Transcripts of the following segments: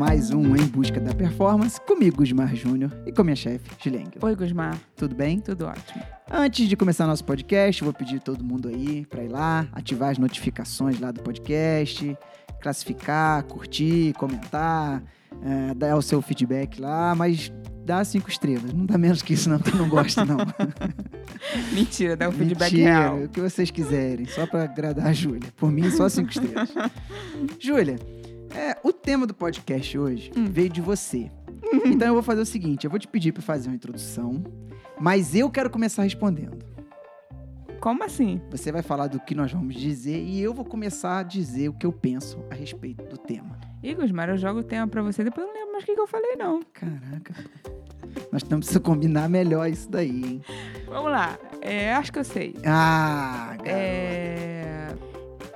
mais um Em Busca da Performance, comigo, Gusmar Júnior, e com minha chefe, Gileng. Oi, Gusmar. Tudo bem? Tudo ótimo. Antes de começar nosso podcast, vou pedir todo mundo aí para ir lá, ativar as notificações lá do podcast, classificar, curtir, comentar, é, dar o seu feedback lá, mas dá cinco estrelas. Não dá menos que isso, não, que eu não gosto, não. Mentira, dá um feedback Mentira, real. o que vocês quiserem, só para agradar a Júlia. Por mim, só cinco estrelas. Júlia, é, o tema do podcast hoje Hum. veio de você. Então eu vou fazer o seguinte: eu vou te pedir para fazer uma introdução, mas eu quero começar respondendo. Como assim? Você vai falar do que nós vamos dizer e eu vou começar a dizer o que eu penso a respeito do tema. Ih, Gusmar, eu jogo o tema pra você, depois eu não lembro mais o que, que eu falei, não. Caraca. Nós temos que combinar melhor isso daí, hein? Vamos lá. É, acho que eu sei. Ah, garoto. É...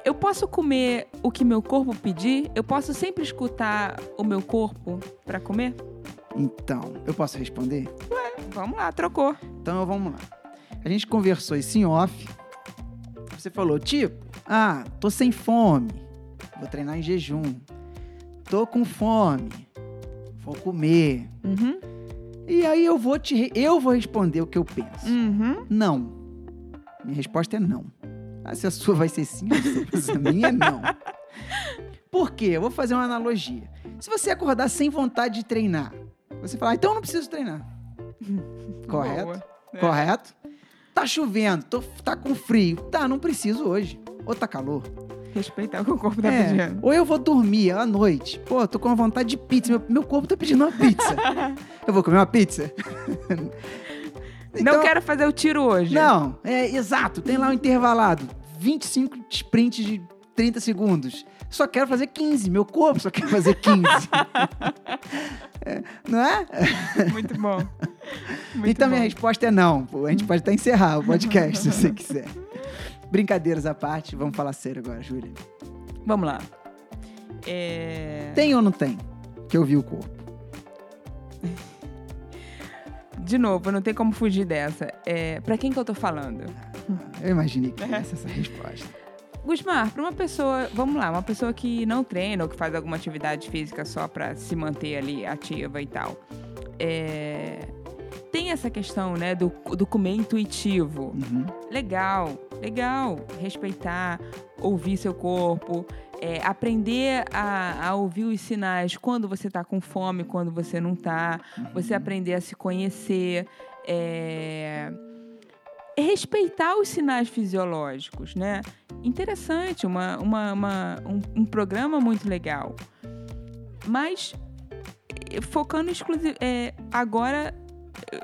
Eu posso comer o que meu corpo pedir? Eu posso sempre escutar o meu corpo pra comer? Então, eu posso responder? Vamos lá, trocou. Então vamos lá. A gente conversou isso em off. Você falou, tipo, ah, tô sem fome. Vou treinar em jejum. Tô com fome. Vou comer. Uhum. E aí eu vou te eu vou responder o que eu penso. Uhum. Não. Minha resposta é não. Ah, se a sua vai ser sim, a minha não. Por quê? Eu vou fazer uma analogia. Se você acordar sem vontade de treinar, você falar, então eu não preciso treinar. Correto? É. Correto? Tá chovendo, tô- tá com frio. Tá, não preciso hoje. Ou tá calor. Respeitar o que o corpo tá É, pedindo. Ou eu vou dormir à noite. Pô, tô com vontade de pizza. Meu, meu corpo tá pedindo uma pizza. eu vou comer uma pizza? Não quero fazer o tiro hoje. Então, Não, é exato. Tem lá um intervalado. 25 sprints de 30 segundos. Só quero fazer 15. Meu corpo só quer fazer 15. É, não é? Muito bom. Muito então, minha bom. resposta é não. A gente pode até encerrar o podcast se você quiser. Brincadeiras à parte, vamos falar sério agora, Júlia. Vamos lá. É... Tem ou não tem? Que eu vi o corpo. De novo, não tem como fugir dessa. É... Pra quem que eu tô falando? Eu imaginei que fosse essa resposta. Gusmar, pra uma pessoa, vamos lá, uma pessoa que não treina ou que faz alguma atividade física só pra se manter ali ativa e tal. é, Tem essa questão, né, do, do comer intuitivo. Uhum. Legal, legal. Respeitar, ouvir seu corpo, é, aprender a, a ouvir os sinais quando você tá com fome, quando você não tá. Você aprender a se conhecer. é, respeitar os sinais fisiológicos, né? Interessante, uma, uma, uma- um, um programa muito legal. Mas eh, focando exclusivo agora eh,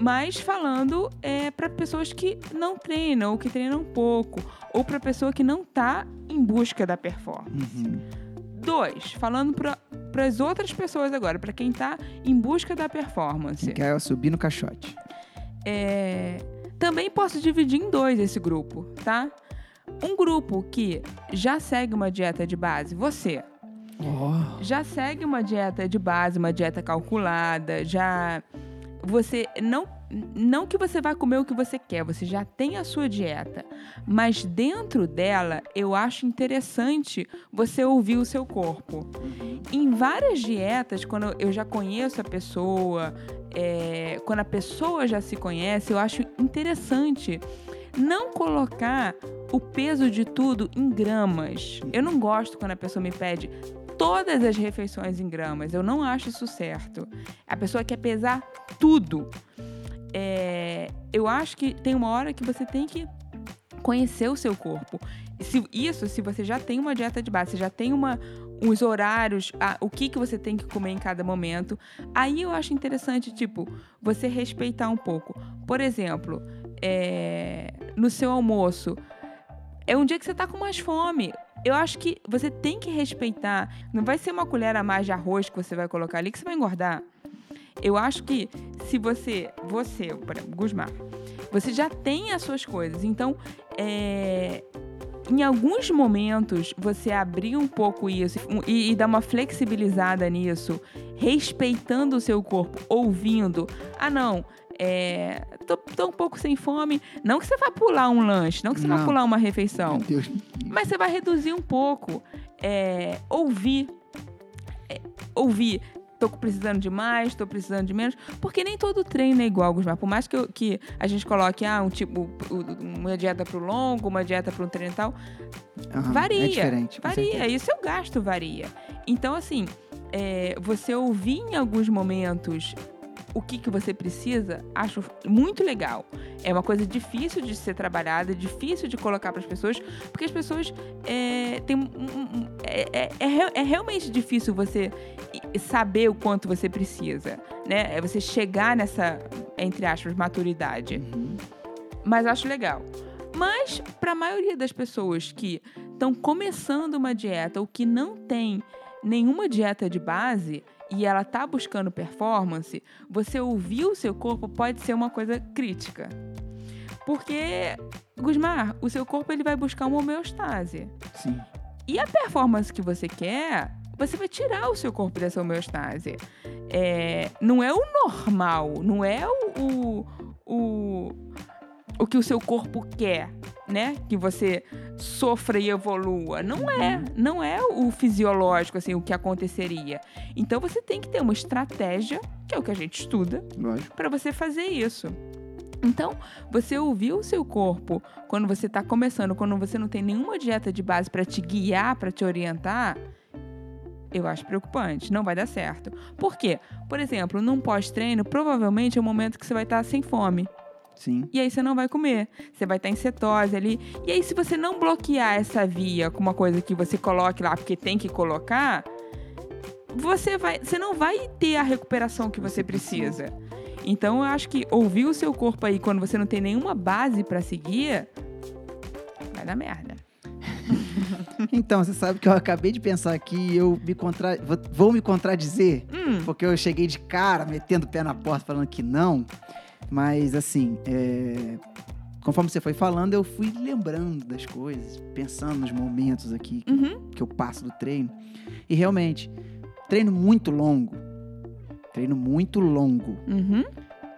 mas falando é, para pessoas que não treinam ou que treinam pouco ou para pessoa que não está em busca da performance. Uhum. Dois, falando para as outras pessoas agora, para quem está em busca da performance. Quem quer subir no caixote. É, também posso dividir em dois esse grupo, tá? Um grupo que já segue uma dieta de base, você Oh. já segue uma dieta de base, uma dieta calculada, já você não não que você vai comer o que você quer, você já tem a sua dieta, mas dentro dela eu acho interessante você ouvir o seu corpo. Em várias dietas, quando eu já conheço a pessoa, é, quando a pessoa já se conhece, eu acho interessante não colocar o peso de tudo em gramas. Eu não gosto quando a pessoa me pede todas as refeições em gramas. Eu não acho isso certo. A pessoa quer pesar tudo. É, eu acho que tem uma hora que você tem que conhecer o seu corpo. Se, isso se você já tem uma dieta de base, já tem uma, os horários, a- o que, que você tem que comer em cada momento. Aí eu acho interessante, tipo, você respeitar um pouco. Por exemplo, é, no seu almoço, é um dia que você tá com mais fome. Eu acho que você tem que respeitar. Não vai ser uma colher a mais de arroz que você vai colocar ali que você vai engordar. Eu acho que se você, você, por exemplo, Gusmar, você já tem as suas coisas. Então, é, em alguns momentos, você abrir um pouco isso e, e dar uma flexibilizada nisso, respeitando o seu corpo, ouvindo. Ah, não, é, tô, tô um pouco sem fome. Não que você vá pular um lanche, não que você vá Não. pular uma refeição. Mas você vai reduzir um pouco. É, ouvir. é, ouvir tô precisando de mais, tô precisando de menos, porque nem todo treino é igual, Gusmar. Por mais que, eu, que a gente coloque ah, um tipo, uma dieta pro longo, uma dieta pro treino e tal, Aham, varia. É diferente. varia. E o seu gasto varia. Então, assim, é, você ouvir em alguns momentos o que, que você precisa, acho muito legal. É uma coisa difícil de ser trabalhada, difícil de colocar para as pessoas, porque as pessoas é, têm um- é, é- é é realmente difícil você saber o quanto você precisa, né? É você chegar nessa, entre aspas, maturidade Uhum. mas acho legal. Mas para a maioria das pessoas que estão começando uma dieta ou que não tem nenhuma dieta de base e ela tá buscando performance, você ouvir o seu corpo pode ser uma coisa crítica. Porque, Gusmar, o seu corpo ele vai buscar uma homeostase. Sim. E a performance que você quer, você vai tirar o seu corpo dessa homeostase. É, não é o normal, não é o, o, o, o que o seu corpo quer, né? Que você sofra e evolua. Não é, não é o fisiológico, assim, o que aconteceria. Então você tem que ter uma estratégia, que é o que a gente estuda, para você fazer isso. Então, você ouvir o seu corpo quando você está começando, quando você não tem nenhuma dieta de base para te guiar, para te orientar, eu acho preocupante. Não vai dar certo. Por quê? Por exemplo, num pós-treino, provavelmente é o momento que você vai estar sem fome. Sim. E aí você não vai comer. Você vai estar em cetose ali. E aí, se você não bloquear essa via com uma coisa que você coloque lá, porque tem que colocar, você vai. Você não vai ter a recuperação que você precisa. Então eu acho que ouvir o seu corpo aí quando você não tem nenhuma base pra seguir, vai dar merda. Então, você sabe que eu acabei de pensar aqui e eu me contra... vou- vou me contradizer, Hum, porque eu cheguei de cara, metendo o pé na porta, falando que não. Mas, assim, é, conforme você foi falando, eu fui lembrando das coisas, pensando nos momentos aqui que, uhum, que eu passo do treino. E realmente, treino muito longo, treino muito longo, uhum,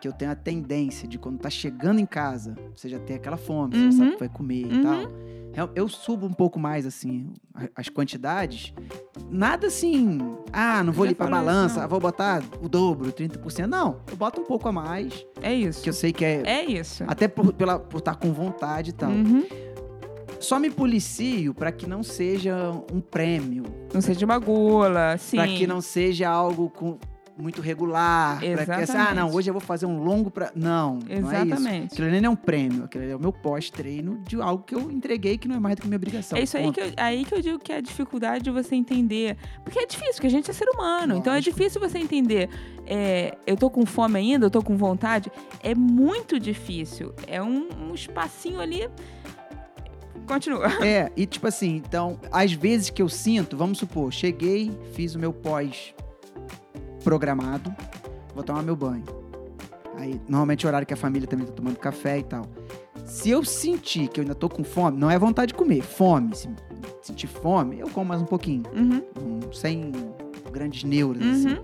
que eu tenho a tendência de quando tá chegando em casa, você já tem aquela fome, você Uhum. já sabe que vai comer Uhum. e tal. Eu, eu subo um pouco mais, assim, a- as quantidades. Nada assim, ah, não vou falou isso, balança, ah, vou botar o dobro, 30%. Não, eu boto um pouco a mais, é isso. que eu sei que é... É isso. Até por estar por estar com vontade e tal. Uhum. Só me policio pra que não seja um prêmio, Não seja uma gula, sim. Pra que não seja algo com- muito regular. Pra que, assim, ah, não, Exatamente. hoje eu vou fazer um longo pra. Não, não é isso. Exatamente. Aquilo ali não é um prêmio, aquilo ali é o meu pós-treino de algo que eu entreguei que não é mais do que minha obrigação. É isso aí que, eu, aí que eu digo que é a dificuldade de você entender. Porque é difícil, porque a gente é ser humano. Então é Lógico. difícil você entender. é, eu tô com fome ainda, eu tô com vontade. É muito difícil. É um, um espacinho ali. Continua. É, e tipo assim, então, às vezes que eu sinto, vamos supor, cheguei, fiz o meu pós programado, vou tomar meu banho. Aí, normalmente é o horário que a família também tá tomando café e tal. Se eu sentir que eu ainda tô com fome, não é vontade de comer, fome. Se sentir fome, eu como mais um pouquinho. Uhum, um- sem grandes neuras, assim. uhum,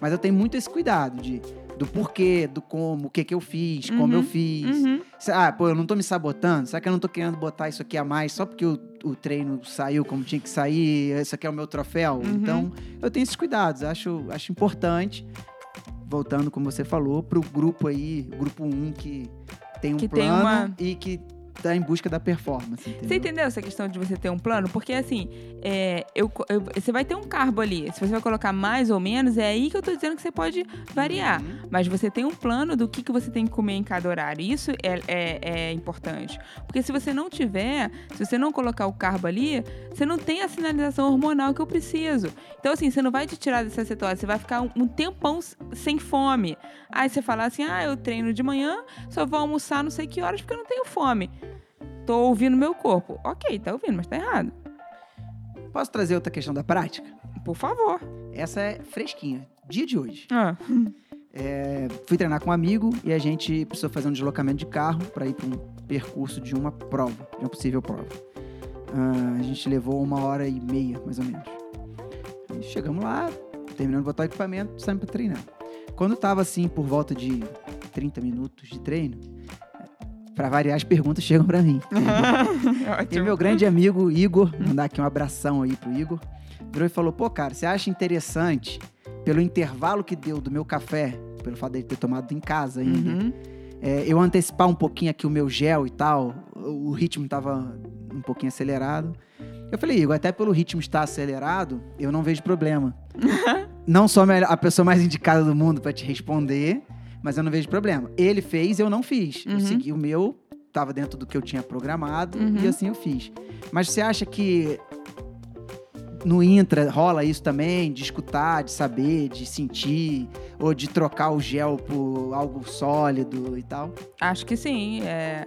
Mas eu tenho muito esse cuidado de do porquê, do como, o que que eu fiz, como eu Uhum, fiz. uhum. Ah, pô, eu não tô me sabotando? Será que eu não tô querendo botar isso aqui a mais só porque o, o treino saiu como tinha que sair? Esse aqui é o meu troféu? Uhum. Então, eu tenho esses cuidados. Acho, acho importante. Voltando, como você falou, pro grupo aí, grupo 1 que tem um Que tem plano uma- e que tá em busca da performance, entendeu? Você entendeu essa questão de você ter um plano? Porque assim, é, eu, eu- você vai ter um carbo ali. Se você vai colocar mais ou menos, é aí que eu tô dizendo que você pode variar. Uhum. Mas você tem um plano do que, que você tem que comer em cada horário. Isso é, é, é importante. Porque se você não tiver, se você não colocar o carbo ali, você não tem a sinalização hormonal que eu preciso. Então, assim, você não vai te tirar dessa cetose, você vai ficar um, um tempão sem fome. Aí você fala assim: ah, eu treino de manhã, só vou almoçar não sei que horas porque eu não tenho fome. Tô ouvindo meu corpo. Ok, tá ouvindo, mas tá errado. Posso trazer outra questão da prática? Por favor. Essa é fresquinha. Dia de hoje. Ah, Fui treinar com um amigo e a gente precisou fazer um deslocamento de carro para ir para um percurso de uma prova, de uma possível prova. Ah, a gente levou uma hora e meia, mais ou menos. E chegamos lá, terminando de botar o equipamento, saímos para treinar. Quando tava assim, por volta de 30 minutos de treino, Pra variar, as perguntas chegam pra mim. E meu grande amigo Igor, mandar aqui um abração aí pro Igor, virou e falou: pô, cara, você acha interessante, pelo intervalo que deu do meu café, pelo fato de ter tomado em casa ainda, Uhum. é, eu antecipar um pouquinho aqui o meu gel e tal, o, ritmo tava um pouquinho acelerado. Eu falei, Igor, até pelo ritmo estar acelerado, eu não vejo problema. não sou a pessoa mais indicada do mundo pra te responder, mas eu não vejo problema. Ele fez, eu não fiz. Eu Uhum. segui o meu, tava dentro do que eu tinha programado Uhum. e assim eu fiz. Mas você acha que no intra rola isso também, de escutar, de saber, de sentir, ou de trocar o gel por algo sólido e tal? Acho que sim. é,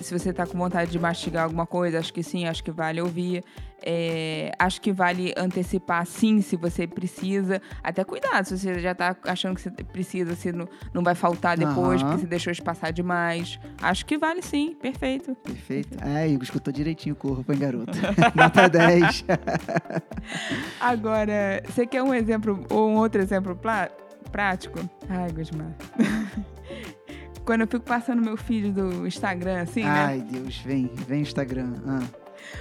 Se você tá com vontade de mastigar alguma coisa, acho que sim, acho que vale ouvir. É, acho que vale antecipar sim, se você precisa. Até cuidado, se você já tá achando que você precisa, se não, não vai faltar depois, Aham. porque você deixou de passar demais. Acho que vale sim, perfeito. Perfeito. É, Igor, escutou direitinho o corpo, hein, garoto? Nota 10. Agora, você quer um exemplo ou um outro exemplo plá- prático? Ai, Gusmar. Quando eu fico passando meu feed do Instagram, assim, né? Ai, Deus, vem, vem Instagram. Ah,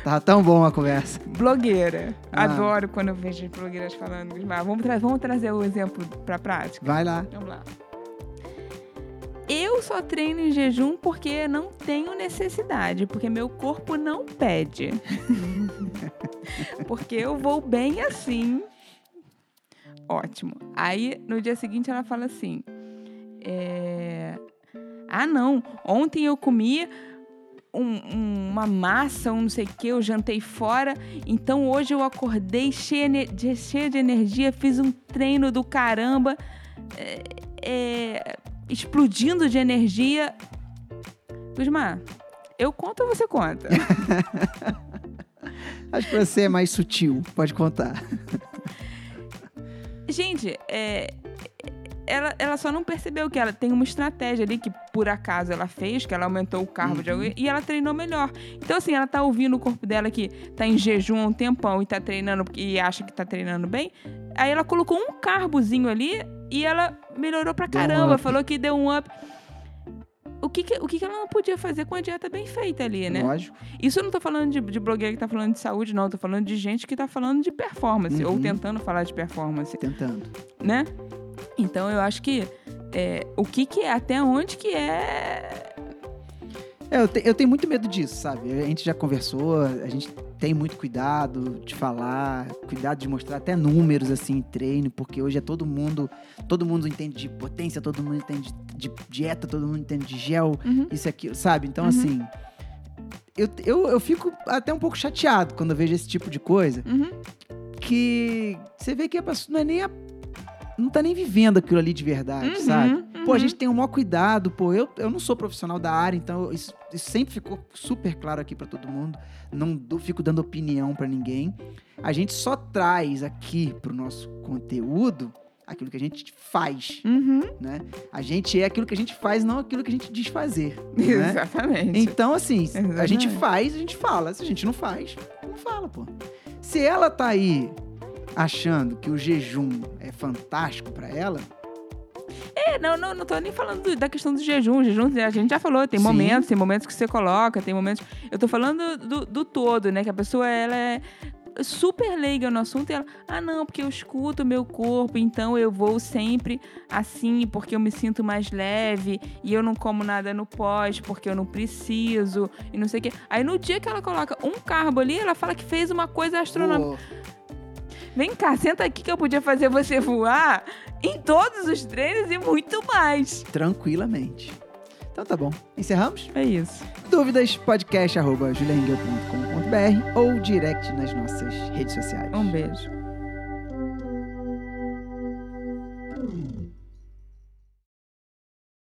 tava tão bom a conversa. Blogueira. Ah. Adoro quando eu vejo blogueiras falando. Gusmar. Vamos, tra- vamos trazer o exemplo pra prática? Vai lá. Vamos lá. Eu só treino em jejum porque não tenho necessidade, porque meu corpo não pede. porque eu vou bem assim. Ótimo. Aí no dia seguinte ela fala assim: é, Ah, não, ontem eu comi um- um- uma massa, um não sei o que, eu jantei fora, então hoje eu acordei cheia de, cheia de energia, fiz um treino do caramba, é, é, explodindo de energia. Gusmar, eu conto ou você conta? Acho que você é mais sutil. Pode contar. Gente, é, ela, ela só não percebeu que ela tem uma estratégia ali que por acaso ela fez, que ela aumentou o carbo de alguém e ela treinou melhor. Então, assim, ela tá ouvindo o corpo dela que tá em jejum há um tempão e tá treinando e acha que tá treinando bem. Aí ela colocou um carbozinho ali e ela melhorou pra um caramba, up. falou que deu um up. O que, que- o que, que ela não podia fazer com a dieta bem feita ali, né? Lógico. Isso eu não tô falando de, de blogueira que tá falando de saúde, não. Eu tô falando de gente que tá falando de performance, ou Uhum. tentando falar de performance Tentando. né? Então eu acho que é, o que que é, até onde que é. É, eu, te- eu tenho muito medo disso, sabe? A gente já conversou, a gente tem muito cuidado de falar, cuidado de mostrar até números assim em treino, porque hoje é todo mundo, todo mundo entende de potência, todo mundo entende de dieta, todo mundo entende de gel, Uhum. isso aquilo, sabe? Então, Uhum. assim, eu, eu, eu fico até um pouco chateado quando eu vejo esse tipo de coisa, Uhum. que você vê que a pessoa não é nem a, não tá nem vivendo aquilo ali de verdade, Uhum, sabe? Pô, a uhum. gente tem o maior cuidado, pô. Eu, eu não sou profissional da área, então isso, isso sempre ficou super claro aqui pra todo mundo. Não dou- fico dando opinião pra ninguém. A gente só traz aqui pro nosso conteúdo aquilo que a gente faz, Uhum. né? A gente é aquilo que a gente faz, não aquilo que a gente diz fazer. né? Exatamente. Então, assim, a Exatamente. gente faz, a gente fala. Se a gente não faz, não fala, pô. Se ela tá aí achando que o jejum é fantástico pra ela, É, não, não, não tô nem falando do- da questão do jejum. O jejum, a gente já falou, tem Sim. momentos, tem momentos que você coloca, tem momentos. Eu tô falando do, do todo, né? Que a pessoa ela é super leiga no assunto e ela, ah, não, porque eu escuto o meu corpo, então eu vou sempre assim, porque eu me sinto mais leve e eu não como nada no pós, porque eu não preciso e não sei o quê. Aí no dia que ela coloca um carbo ali, ela fala que fez uma coisa astronômica. pô, Vem cá, senta aqui que eu podia fazer você voar em todos os treinos e muito mais. tranquilamente. Então tá bom. Encerramos? É isso. Dúvidas, podcast arroba juliaengel.com.br ou direct nas nossas redes sociais. Um beijo.